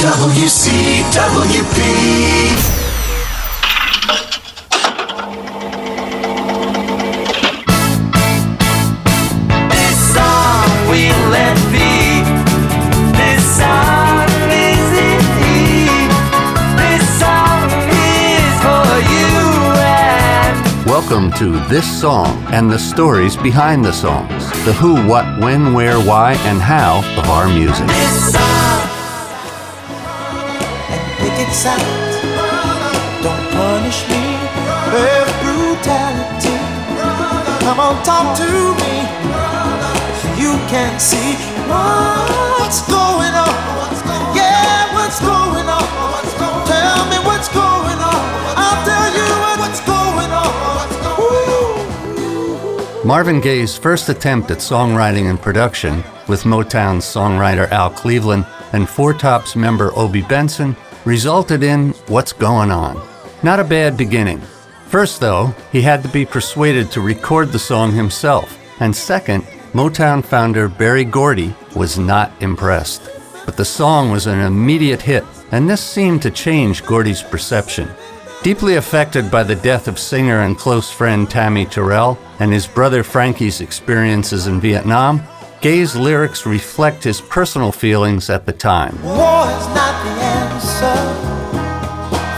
WCWP. Welcome to This Song and the stories behind the songs, the who, what, when, where, why, and how of our music. Don't punish me with brutality. Come on, talk to me. You can see what's going on. Yeah, what's going on? Tell me what's going on. I'll tell you what's going on. Marvin Gaye's first attempt at songwriting and production with Motown's songwriter Al Cleveland and Four Tops member Obie Benson resulted in What's Going On. Not a bad beginning. First, though, he had to be persuaded to record the song himself, and second, Motown founder Berry Gordy was not impressed. But the song was an immediate hit, and this seemed to change Gordy's perception. Deeply affected by the death of singer and close friend Tammi Terrell and his brother Frankie's experiences in Vietnam, Gaye's lyrics reflect his personal feelings at the time. War is not the answer,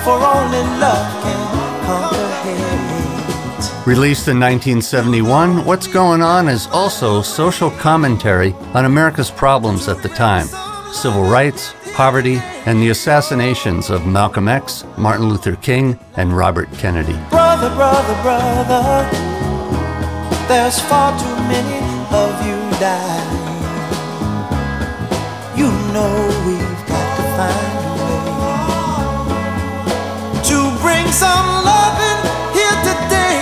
for only love can conquer hate. Released in 1971, What's Going On is also social commentary on America's problems at the time civil rights, poverty, and the assassinations of Malcolm X, Martin Luther King, and Robert Kennedy. Brother, brother, brother, there's far too many of you You know we've got to find a way to bring some loving here today.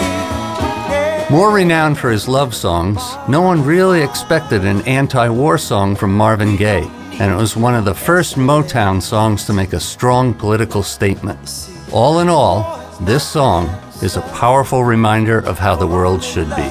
Yeah. More renowned for his love songs, no one really expected an anti war song from Marvin Gaye, and it was one of the first Motown songs to make a strong political statement. All in all, this song is a powerful reminder of how the world should be.